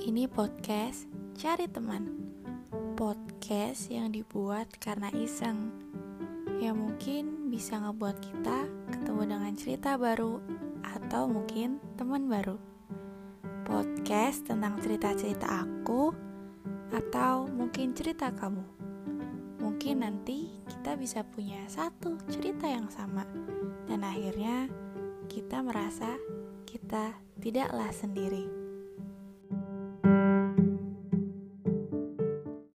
Ini podcast Cari Teman. Podcast yang dibuat karena iseng. Yang mungkin bisa ngebuat kita ketemu dengan cerita baru Atau mungkin teman baru. Podcast tentang cerita-cerita aku Atau mungkin cerita kamu. Mungkin nanti kita bisa punya satu cerita yang sama. Dan akhirnya kita merasa kita tidaklah sendiri.